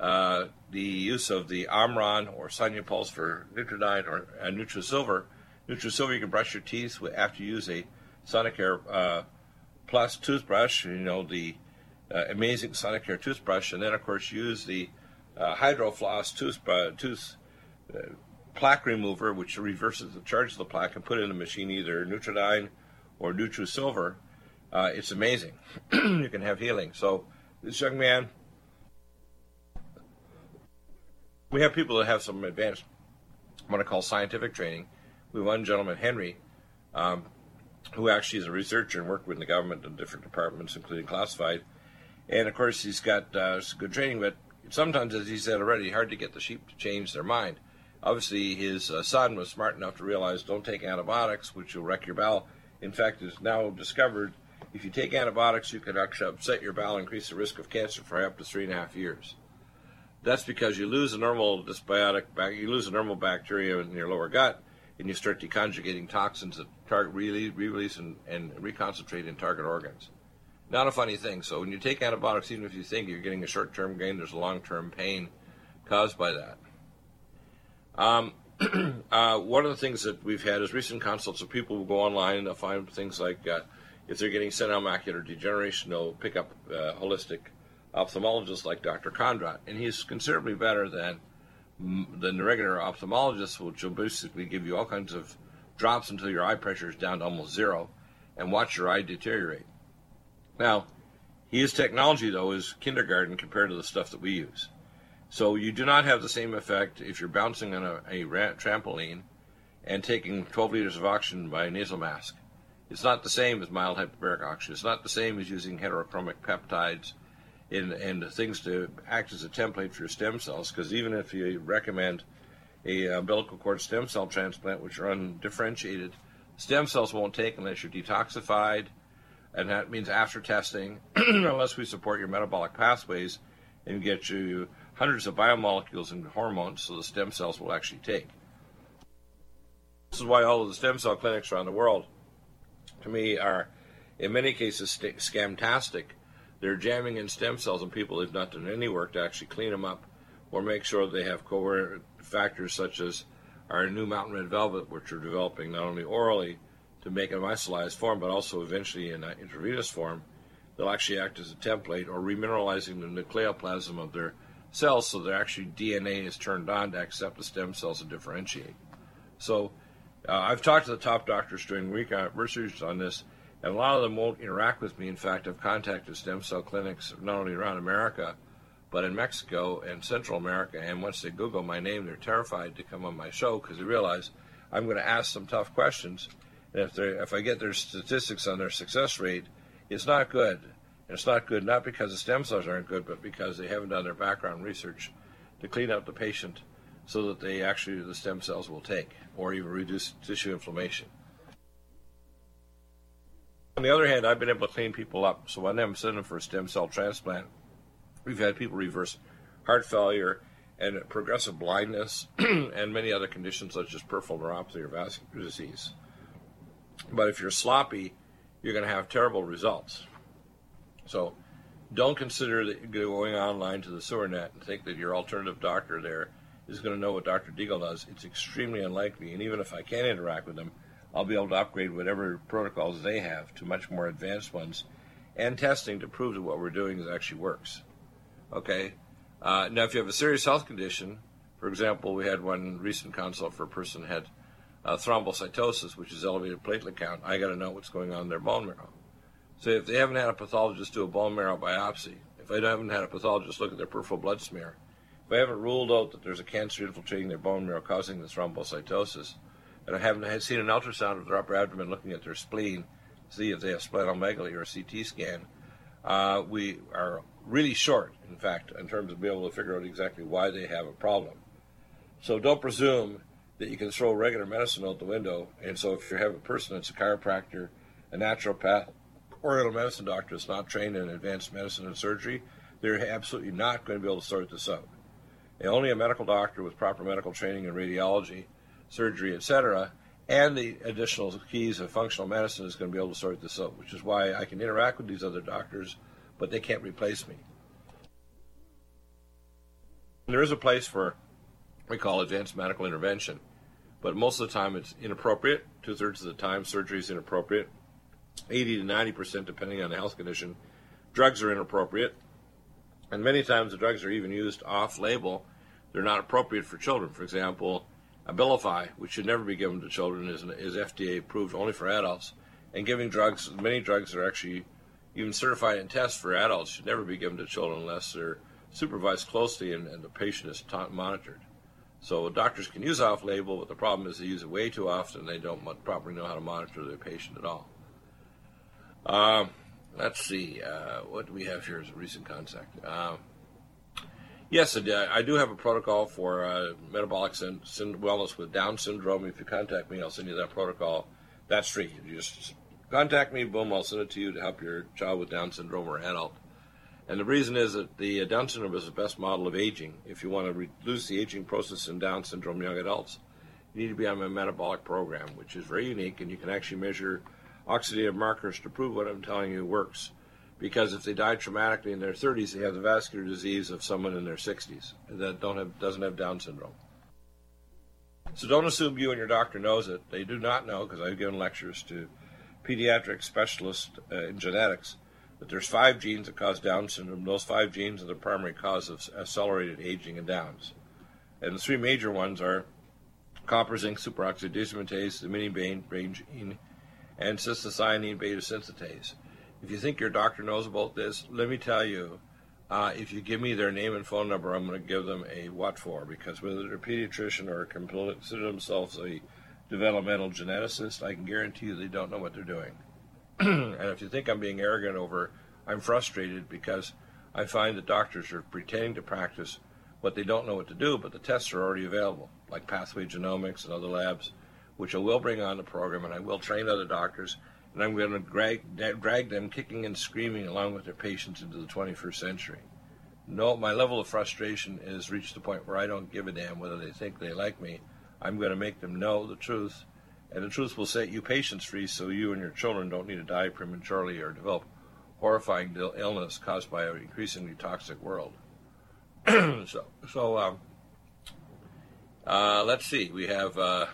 Uh, the use of the Omron or Sinupulse for Nutridyne or uh, NutriSilver. NutriSilver, you can brush your teeth with, after you use a Sonicare uh, Plus toothbrush, you know, the uh, amazing Sonicare toothbrush, and then, of course, use the uh, Hydrofloss toothbrush, tooth uh, plaque remover, which reverses the charge of the plaque, and put in the machine either Nutridyne or NutriSilver. Uh, it's amazing. you can have healing. So, this young man, we have people that have some advanced, what I call scientific training. We have one gentleman, Henry, um, who actually is a researcher and worked with the government in different departments, including classified. And of course, he's got uh, good training, but sometimes, as he said already, hard to get the sheep to change their mind. Obviously, his uh, son was smart enough to realize don't take antibiotics, which will wreck your bowel. In fact, it's now discovered if you take antibiotics, you can actually upset your bowel, and increase the risk of cancer for up to three and a half years. That's because you lose a normal dysbiotic, you lose a normal bacteria in your lower gut, and you start deconjugating toxins that target re- release and, and reconcentrate in target organs. Not a funny thing. So when you take antibiotics, even if you think you're getting a short-term gain, there's a long-term pain caused by that. Um, uh, one of the things that we've had is recent consults of people who go online and they'll find things like uh, if they're getting senile macular degeneration, they'll pick up a holistic ophthalmologist like Dr. Kondrot, and he's considerably better than the regular ophthalmologist, will basically give you all kinds of drops until your eye pressure is down to almost zero and watch your eye deteriorate. Now, His technology, though, is kindergarten compared to the stuff that we use. So you do not have the same effect if you're bouncing on a, a trampoline and taking 12 liters of oxygen by nasal mask. It's not the same as mild hyperbaric oxygen. It's not the same as using heterochromic peptides and, and things to act as a template for your stem cells. Because even if you recommend a umbilical cord stem cell transplant, which are undifferentiated, stem cells won't take unless you're detoxified, and that means after testing, unless we support your metabolic pathways and get you hundreds of biomolecules and hormones so the stem cells will actually take. This is why all of the stem cell clinics around the world, to me, are in many cases st- scamtastic. They're jamming in stem cells and people have not done any work to actually clean them up or make sure they have coherent factors such as our new mountain red velvet, which we're developing not only orally to make a micellized form, but also eventually in an intravenous form, they'll actually act as a template or remineralizing the nucleoplasm of their cells so their actually DNA is turned on to accept the stem cells and differentiate. So uh, I've talked to the top doctors on research on this, and a lot of them won't interact with me. In fact, I've contacted stem cell clinics not only around America, but in Mexico and Central America. And once they Google my name, they're terrified to come on my show because they realize I'm going to ask some tough questions. And if, if I get their statistics on their success rate, it's not good. And it's not good not because the stem cells aren't good, but because they haven't done their background research to clean up the patient so that they actually the stem cells will take or even reduce tissue inflammation. On the other hand, I've been able to clean people up. So when I'm sending them for a stem cell transplant, we've had people reverse heart failure and progressive blindness and many other conditions such as peripheral neuropathy or vascular disease. But if you're sloppy, you're going to have terrible results. So don't consider that going online to the sewer net and think that your alternative doctor there is going to know what Dr. Deagle does. It's extremely unlikely. And even if I can interact with them, I'll be able to upgrade whatever protocols they have to much more advanced ones and testing to prove that what we're doing is actually works. Okay? Uh, now, if you have a serious health condition, for example, we had one recent consult for a person who had uh, thrombocytosis, which is elevated platelet count. I got to know what's going on in their bone marrow. So if they haven't had a pathologist do a bone marrow biopsy, if they haven't had a pathologist look at their peripheral blood smear, if I haven't ruled out that there's a cancer infiltrating their bone marrow causing this thrombocytosis, and I haven't seen an ultrasound of their upper abdomen looking at their spleen, see if they have splenomegaly or a CT scan, uh, we are really short, in fact, in terms of being able to figure out exactly why they have a problem. So don't presume that you can throw regular medicine out the window. And so if you have a person that's a chiropractor, a naturopath, oriental medicine doctor that's not trained in advanced medicine and surgery, they're absolutely not going to be able to sort this out. And only a medical doctor with proper medical training in radiology, surgery, etc., and the additional keys of functional medicine is going to be able to sort this out, which is why I can interact with these other doctors, but they can't replace me. There is a place for we call advanced medical intervention, but most of the time it's inappropriate. Two thirds of the time, surgery is inappropriate. 80 to 90 percent, depending on the health condition. Drugs are inappropriate, and many times the drugs are even used off-label. They're not appropriate for children. For example, Abilify, which should never be given to children, is, is FDA approved only for adults. And giving drugs, many drugs are actually even certified and tested for adults, should never be given to children unless they're supervised closely and, and the patient is monitored. So doctors can use off-label, but the problem is they use it way too often. And they don't properly know how to monitor their patient at all. Um, let's see. Uh, what do we have here as a recent contact? Uh, yes, I do have a protocol for uh, metabolic sin- sin- wellness with Down syndrome. If you contact me, I'll send you that protocol. That's free. You just contact me, boom, I'll send it to you to help your child with Down syndrome or adult. And the reason is that the Down syndrome is the best model of aging. If you want to reduce the aging process in Down syndrome young adults, you need to be on a metabolic program, which is very unique, and you can actually measure oxidative markers to prove what I'm telling you works. Because if they die traumatically in their 30s, they have the vascular disease of someone in their 60s that don't have, doesn't have Down syndrome. So don't assume you and your doctor knows it. They do not know because I've given lectures to pediatric specialists uh, in genetics that there's five genes that cause Down syndrome. Those five genes are the primary cause of accelerated aging and Downs. And the three major ones are copper zinc superoxide dismutase, the mini brain gene, and cystathionine beta synthetase. If you think your doctor knows about this, let me tell you, uh, if you give me their name and phone number, I'm going to give them a what for because whether they're a pediatrician or consider themselves a developmental geneticist, I can guarantee you they don't know what they're doing. and if you think I'm being arrogant over, I'm frustrated because I find that doctors are pretending to practice what they don't know what to do, but the tests are already available, like Pathway Genomics and other labs, which I will bring on the program, and I will train other doctors, and I'm going to drag, drag them kicking and screaming along with their patients into the 21st century. No, my level of frustration has reached the point where I don't give a damn whether they think they like me. I'm going to make them know the truth, and the truth will set you patients free so you and your children don't need to die prematurely or develop horrifying illness caused by an increasingly toxic world. so, so um, uh, let's see. We have uh,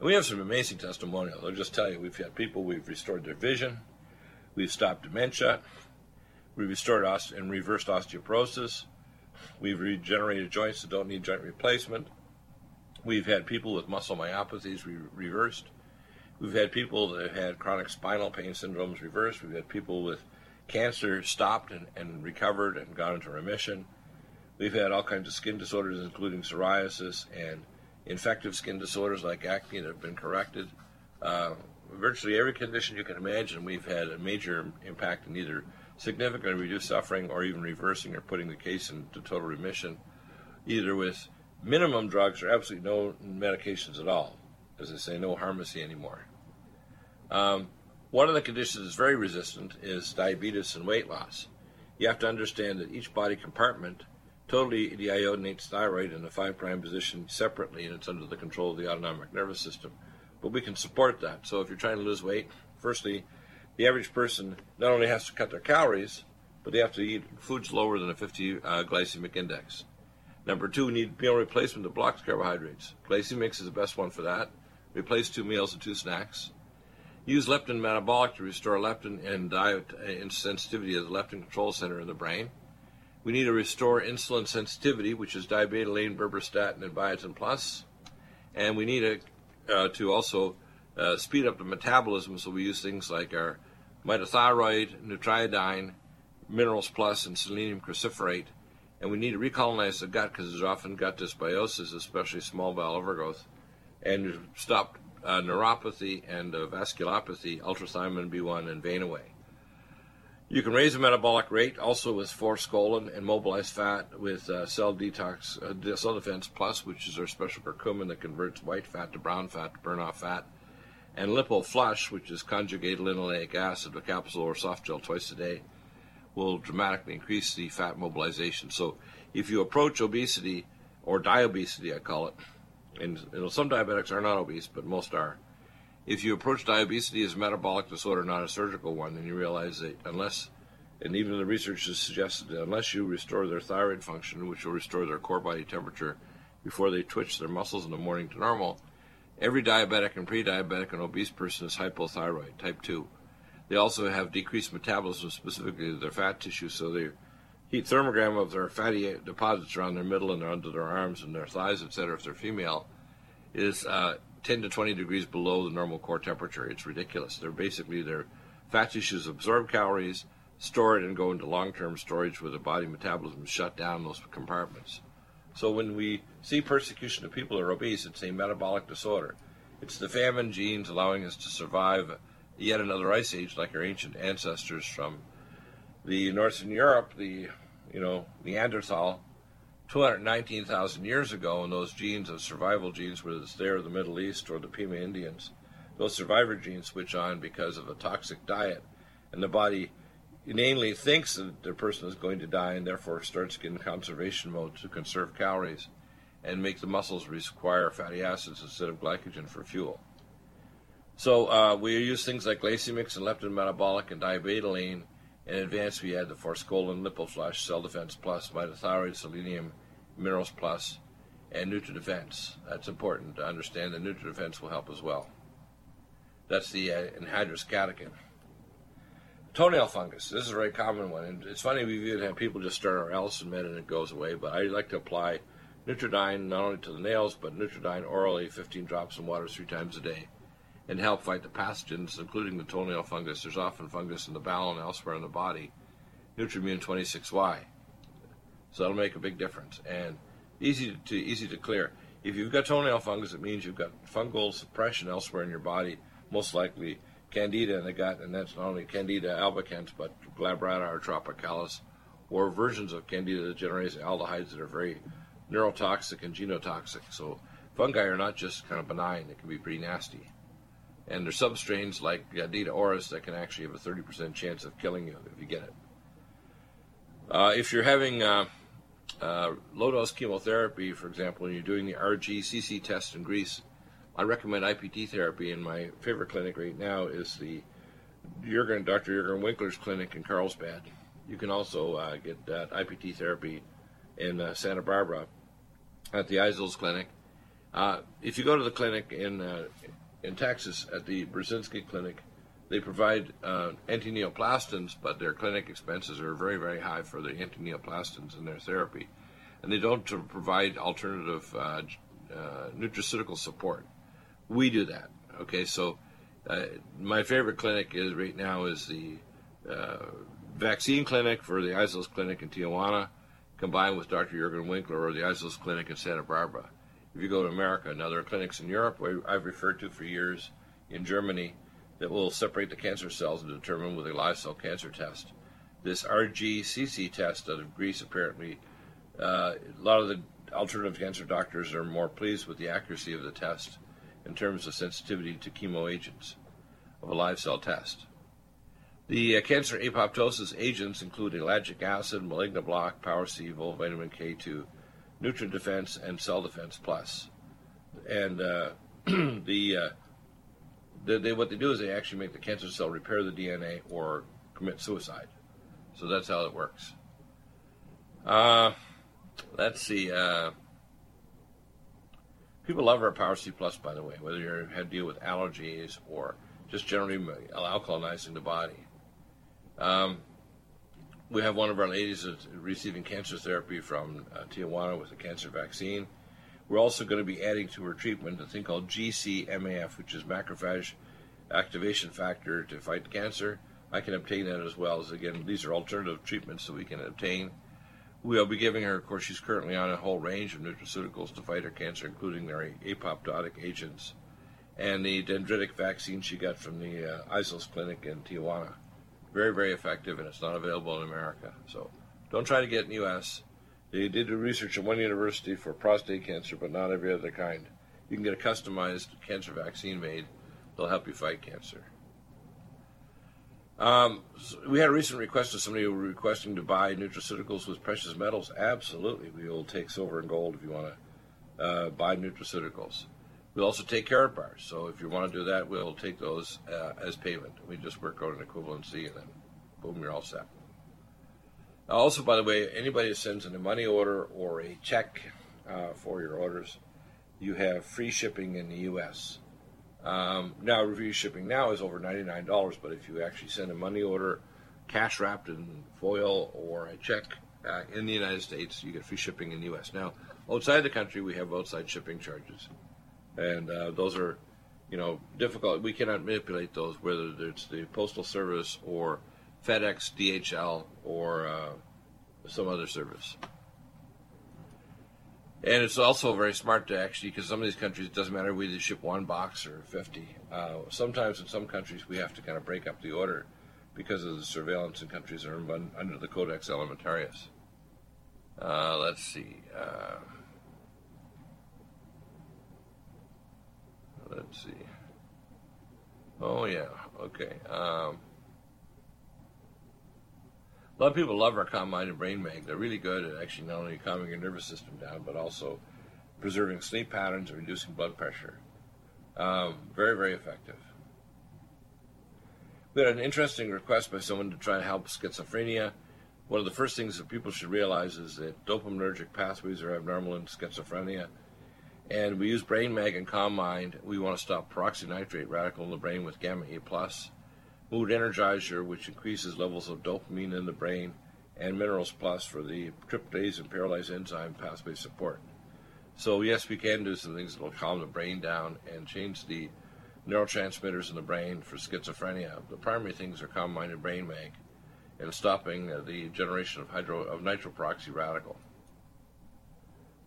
we have some amazing testimonials. I'll just tell you, we've had people we've restored their vision, we've stopped dementia, we've restored oste- and reversed osteoporosis, we've regenerated joints that don't need joint replacement. We've had people with muscle myopathies re- reversed. We've had people that have had chronic spinal pain syndromes reversed. We've had people with cancer stopped and, and recovered and gone into remission. We've had all kinds of skin disorders, including psoriasis and infective skin disorders like acne have been corrected. Uh, virtually every condition you can imagine, we've had a major impact in either significantly reduced suffering or even reversing or putting the case into total remission, either with minimum drugs or absolutely no medications at all. As I say, no pharmacy anymore. Um, one of the conditions that's very resistant is diabetes and weight loss. You have to understand that each body compartment totally the deiodinates thyroid in the 5' prime position separately, and it's under the control of the autonomic nervous system. But we can support that. So if you're trying to lose weight, firstly, the average person not only has to cut their calories, but they have to eat foods lower than a 50 uh, glycemic index. Number two, need meal replacement that blocks carbohydrates. Glycemics is the best one for that. Replace two meals and two snacks. Use leptin metabolic to restore leptin and diet and sensitivity of the leptin control center in the brain. We need to restore insulin sensitivity, which is dibetaline, berberstatin, and biotin plus. And we need a, uh, to also uh, speed up the metabolism, so we use things like our mitothyroid, nutriodine, minerals plus, and selenium cruciferate. And we need to recolonize the gut because there's often gut dysbiosis, especially small bowel overgrowth, and stop uh, neuropathy and uh, vasculopathy, ultrathymine B1, and vein away. You can raise the metabolic rate also with forskolin and mobilized fat with uh, cell detox, uh, cell defense plus, which is our special curcumin that converts white fat to brown fat to burn off fat, and lipo flush, which is conjugated linoleic acid, a capsule or soft gel twice a day, will dramatically increase the fat mobilization. So if you approach obesity or diabesity, I call it, and you know, some diabetics are not obese, but most are. If you approach diabetes as a metabolic disorder, not a surgical one, then you realize that unless, and even the research has suggested that unless you restore their thyroid function, which will restore their core body temperature before they twitch their muscles in the morning to normal, every diabetic and pre-diabetic and obese person is hypothyroid, type 2. They also have decreased metabolism, specifically their fat tissue, so they heat thermogram of their fatty deposits around their middle and under their arms and their thighs, etc., if they're female, is uh, 10 to 20 degrees below the normal core temperature. It's ridiculous. They're basically their fat tissues absorb calories, store it, and go into long-term storage where the body metabolism shut down those compartments. So when we see persecution of people who are obese, it's a metabolic disorder. It's the famine genes allowing us to survive yet another ice age like our ancient ancestors from the Northern Europe, the you know Neanderthal, 219,000 years ago, and those genes, those survival genes, whether it's there the Middle East or the Pima Indians, those survivor genes switch on because of a toxic diet, and the body inanely thinks that the person is going to die and therefore starts in conservation mode to conserve calories and make the muscles require fatty acids instead of glycogen for fuel. So uh, we use things like glycemics and leptin metabolic and dibetaline in advance, we had the Forskolin Lipoflush, Cell Defense Plus, Mitothyroid, Selenium, Minerals Plus, and NutriDefense. That's important to understand. The NutriDefense will help as well. That's the uh, anhydrous catechin. Toenail fungus. This is a very common one. And it's funny, we've even had people just start our Allicin Med and it goes away, but I like to apply Nutridyne not only to the nails, but Nutridyne orally, 15 drops in water three times a day. And help fight the pathogens, including the toenail fungus. There's often fungus in the bowel and elsewhere in the body. Nutrimune 26Y. So that'll make a big difference and easy to easy to clear. If you've got toenail fungus, it means you've got fungal suppression elsewhere in your body, most likely candida in the gut, and that's not only candida albicans, but glabrata or tropicalis, or versions of candida that generate aldehydes that are very neurotoxic and genotoxic. So fungi are not just kind of benign; they can be pretty nasty. And there's substrains like Candida auris that can actually have a 30% chance of killing you if you get it. Uh, if you're having uh, uh, low dose chemotherapy, for example, and you're doing the RGCC test in Greece, I recommend IPT therapy. And my favorite clinic right now is the Jurgen, Dr. Jurgen Winkler's clinic in Carlsbad. You can also uh, get IPT therapy in uh, Santa Barbara at the Issels Clinic. Uh, if you go to the clinic in in Texas at the Burzynski Clinic, they provide uh, antineoplastons, but their clinic expenses are very, very high for the antineoplastons in their therapy. And they don't provide alternative uh, uh, nutraceutical support. We do that. Okay, so uh, my favorite clinic is right now is the uh, vaccine clinic for the Issels Clinic in Tijuana, combined with Dr. Jurgen Winkler or the Issels Clinic in Santa Barbara. If you go to America, now there are clinics in Europe where I've referred to for years, in Germany, that will separate the cancer cells and determine with a live cell cancer test. This RGCC test out of Greece, apparently, uh, a lot of the alternative cancer doctors are more pleased with the accuracy of the test in terms of sensitivity to chemo agents of a live cell test. The uh, cancer apoptosis agents include ellagic acid, malignant block, power C, vitamin K2, nutrient defense, and cell defense plus. And uh, the uh, they, they, what they do is they actually make the cancer cell repair the DNA or commit suicide. So that's how it works. Uh, let's see. Uh, people love our Power C Plus, by the way, whether you had to deal with allergies or just generally alkalinizing the body. Um, we have one of our ladies receiving cancer therapy from uh, Tijuana with a cancer vaccine. We're also going to be adding to her treatment a thing called GCMAF, which is macrophage activation factor to fight cancer. I can obtain that as well as again these are alternative treatments that we can obtain. We'll be giving her, of course, she's currently on a whole range of nutraceuticals to fight her cancer, including their apoptotic agents and the dendritic vaccine she got from the uh, Clinic in Tijuana. Very, very effective, and it's not available in America. So don't try to get in the U.S. They did do research at one university for prostate cancer, but not every other kind. You can get a customized cancer vaccine made. They'll help you fight cancer. Um, so we had a recent request of somebody who were requesting to buy nutraceuticals with precious metals. Absolutely, we will take silver and gold if you want to uh, buy nutraceuticals. We'll also take Karatbars. So if you want to do that, we'll take those uh, as payment. We just work out an equivalency, and then boom, you're all set. Also, by the way, anybody that sends in a money order or a check uh, for your orders, you have free shipping in the U.S. Um, now, review shipping now is over $99, but if you actually send a money order, cash wrapped in foil, or a check uh, in the United States, you get free shipping in the U.S. Now, outside the country, we have outside shipping charges, and uh, those are, you know, difficult. We cannot manipulate those, whether it's the postal service or FedEx, DHL, or uh, some other service. And it's also very smart to actually, because some of these countries, it doesn't matter whether you ship one box or 50. Uh, sometimes in some countries, we have to kind of break up the order because of the surveillance in countries that are under the Codex Alimentarius. Uh, let's see. Uh, let's see. Oh, yeah. Okay. Um, a lot of people love our Calm Mind and Brain Mag. They're really good at actually not only calming your nervous system down, but also preserving sleep patterns and reducing blood pressure. Um, very, very effective. We had an interesting request by someone to try to help schizophrenia. One of the first things that people should realize is that dopaminergic pathways are abnormal in schizophrenia. And we use Brain Mag and Calm Mind. We want to stop peroxynitrate radical in the brain with gamma A plus Mood Energizer, which increases levels of dopamine in the brain, and Minerals Plus for the tryptase and peroxidase enzyme pathway support. So yes, we can do some things that will calm the brain down and change the neurotransmitters in the brain for schizophrenia. The primary things are calm-minded brain mag and stopping the generation of hydro of nitroperoxy radical.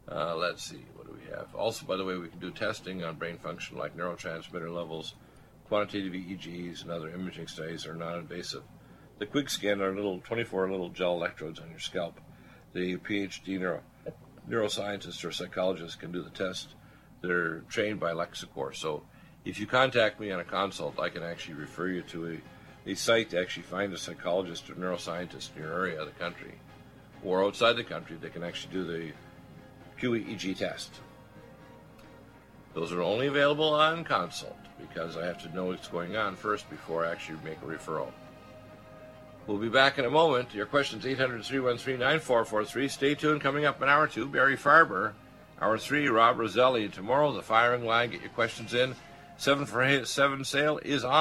Uh, let's see, what do we have? Also, by the way, we can do testing on brain function like neurotransmitter levels, quantitative EEGs, and other imaging studies are non-invasive. The quick scan are little 24 little gel electrodes on your scalp. The PhD neuro, neuroscientist or psychologist can do the test. They're trained by Lexicor. So if you contact me on a consult, I can actually refer you to a, a site to actually find a psychologist or neuroscientist in your area of the country or outside the country that can actually do the QEEG test. Those are only available on consult because I have to know what's going on first before I actually make a referral. We'll be back in a moment. Your questions 800 313 9443. Stay tuned. Coming up in hour two, Barry Farber. Hour three, Rob Roselli. Tomorrow, the firing line. Get your questions in. Seven for seven sale is on.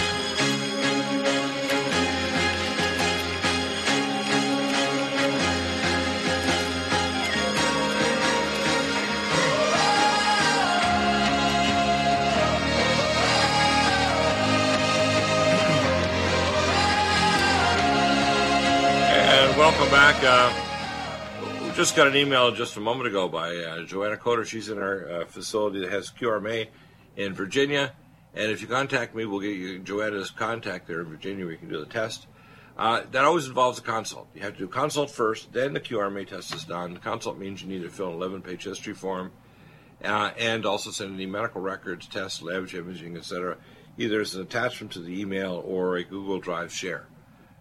welcome back. Uh, we just got an email just a moment ago by uh, Joanna Coder. She's in our uh, facility that has QRMA in Virginia. And if you contact me, we'll get you Joanna's contact there in Virginia where you can do the test. Uh, that always involves a consult. You have to do consult first, then the QRMA test is done. The consult means you need to fill an 11 page history form uh, and also send any medical records, tests, labs, imaging, etc. Either as an attachment to the email or a Google Drive share.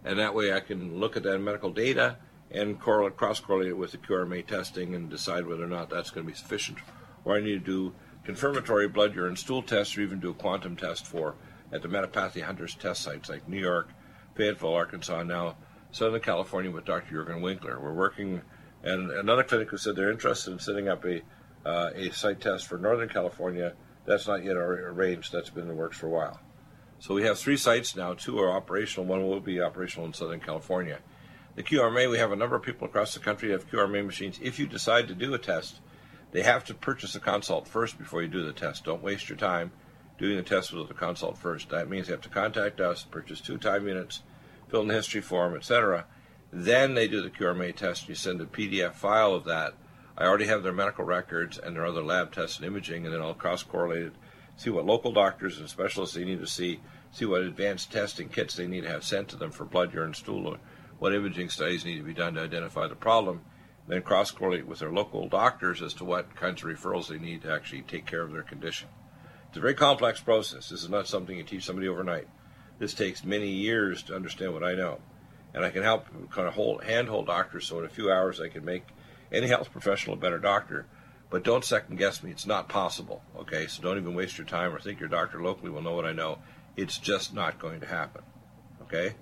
And that way I can look at that medical data and correlate, cross correlate it with the QRMA testing and decide whether or not that's going to be sufficient. Or I need to do confirmatory blood urine stool tests or even do a quantum test for at the Metapathy Hunters test sites like New York, Fayetteville, Arkansas, now Southern California with Dr. Jurgen Winkler. We're working, and another clinic who said they're interested in setting up a uh, a site test for Northern California That's not yet arranged. That's been in the works for a while. So we have three sites now. Two are operational. One will be operational in Southern California. The QRMA, we have a number of people across the country have QRMA machines. If you decide to do a test, they have to purchase a consult first before you do the test. Don't waste your time doing the test with a consult first. That means they have to contact us, purchase two time units, fill in the history form, etc. Then they do the QRMA test. You send a PDF file of that. I already have their medical records and their other lab tests and imaging, and then I'll cross correlate it, see what local doctors and specialists they need to see, see what advanced testing kits they need to have sent to them for blood, urine, stool, or what imaging studies need to be done to identify the problem, then cross correlate with their local doctors as to what kinds of referrals they need to actually take care of their condition. It's a very complex process. This is not something you teach somebody overnight. This takes many years to understand what I know. And I can help kind of hold, handhold doctors so in a few hours I can make any health professional a better doctor. But don't second guess me. It's not possible. Okay? So don't even waste your time or think your doctor locally will know what I know. It's just not going to happen. Okay?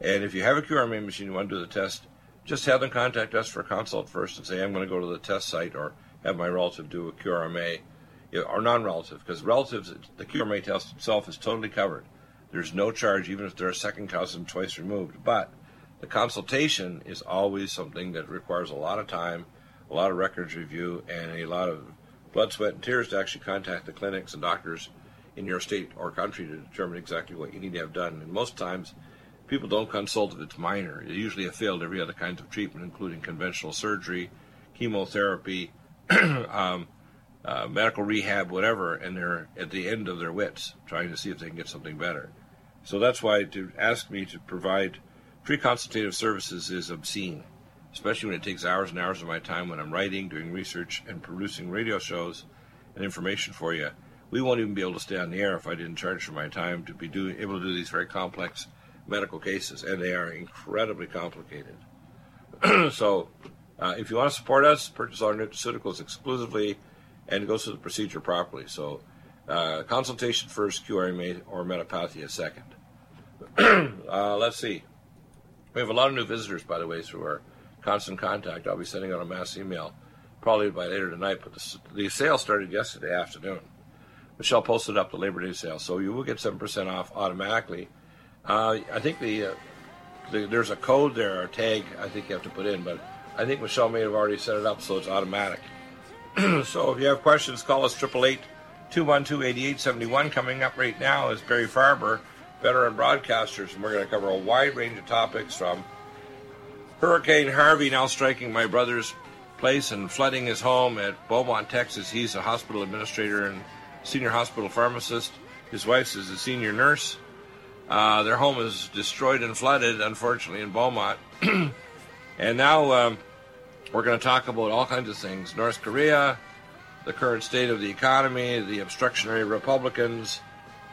And if you have a QRMA machine, you want to do the test, just have them contact us for a consult first and say, I'm going to go to the test site or have my relative do a QRMA or non-relative, because relatives, the QRMA test itself is totally covered. There's no charge, even if they're a second cousin twice removed. But the consultation is always something that requires a lot of time, a lot of records review, and a lot of blood, sweat, and tears to actually contact the clinics and doctors in your state or country to determine exactly what you need to have done. And most times, people don't consult if it's minor. They usually have failed every other kind of treatment, including conventional surgery, chemotherapy, um, uh, medical rehab, whatever, and they're at the end of their wits trying to see if they can get something better. So that's why to ask me to provide free consultative services is obscene, especially when it takes hours and hours of my time when I'm writing, doing research, and producing radio shows and information for you. We won't even be able to stay on the air if I didn't charge for my time to be doing, able to do these very complex medical cases, and they are incredibly complicated. so, uh, if you want to support us, purchase our nutraceuticals exclusively and go through the procedure properly. So, uh, consultation first, QRMA or metapathia second. uh, let's see. We have a lot of new visitors, by the way, through our constant contact. I'll be sending out a mass email probably by later tonight, but the, the sale started yesterday afternoon. Michelle posted up the Labor Day sale, so you will get 7% off automatically. Uh, I think the, uh, the, there's a code there, or tag, I think you have to put in, but I think Michelle may have already set it up so it's automatic. so if you have questions, call us 888 212 8871. Coming up right now is Barry Farber, veteran broadcasters, and we're going to cover a wide range of topics from Hurricane Harvey now striking my brother's place and flooding his home at Beaumont, Texas. He's a hospital administrator and senior hospital pharmacist. His wife is a senior nurse. Uh, their home is destroyed and flooded, unfortunately, in Beaumont. and now um, we're going to talk about all kinds of things North Korea, the current state of the economy, the obstructionary Republicans,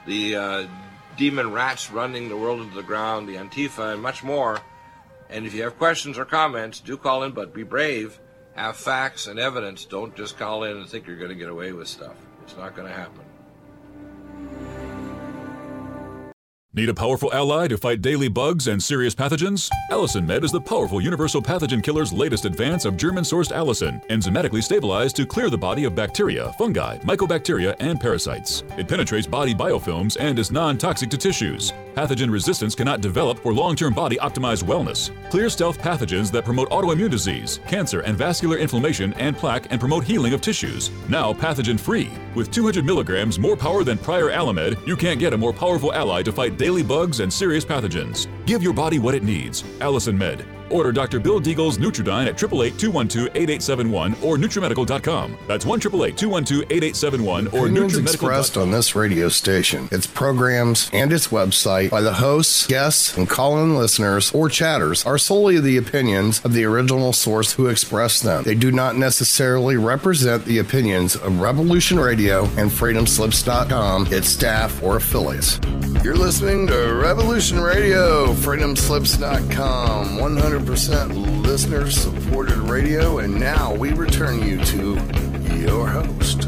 the uh, demon rats running the world into the ground, the Antifa, and much more. And if you have questions or comments, do call in, but be brave. Have facts and evidence. Don't just call in and think you're going to get away with stuff. It's not going to happen. Need a powerful ally to fight daily bugs and serious pathogens? Allicin Med is the powerful universal pathogen killer's latest advance of German sourced allicin, enzymatically stabilized to clear the body of bacteria, fungi, mycobacteria, and parasites. It penetrates body biofilms and is non toxic to tissues. Pathogen resistance cannot develop for long term body optimized wellness. Clear stealth pathogens that promote autoimmune disease, cancer, and vascular inflammation and plaque and promote healing of tissues. Now pathogen free. With 200 milligrams more power than prior Allimed, you can't get a more powerful ally to fight daily bugs and serious pathogens. Give your body what it needs. Allicin Med. Order Dr. Bill Deagle's Nutridyne at 888-212-8871 or NutriMedical.com. That's 1-888-212-8871 or NutriMedical.com. expressed on this radio station, its programs, and its website by the hosts, guests, and call-in listeners or chatters are solely the opinions of the original source who expressed them. They do not necessarily represent the opinions of Revolution Radio and FreedomSlips.com, its staff, or affiliates. You're listening to Revolution Radio, FreedomSlips.com, 100% listener supported radio, and now we return you to your host.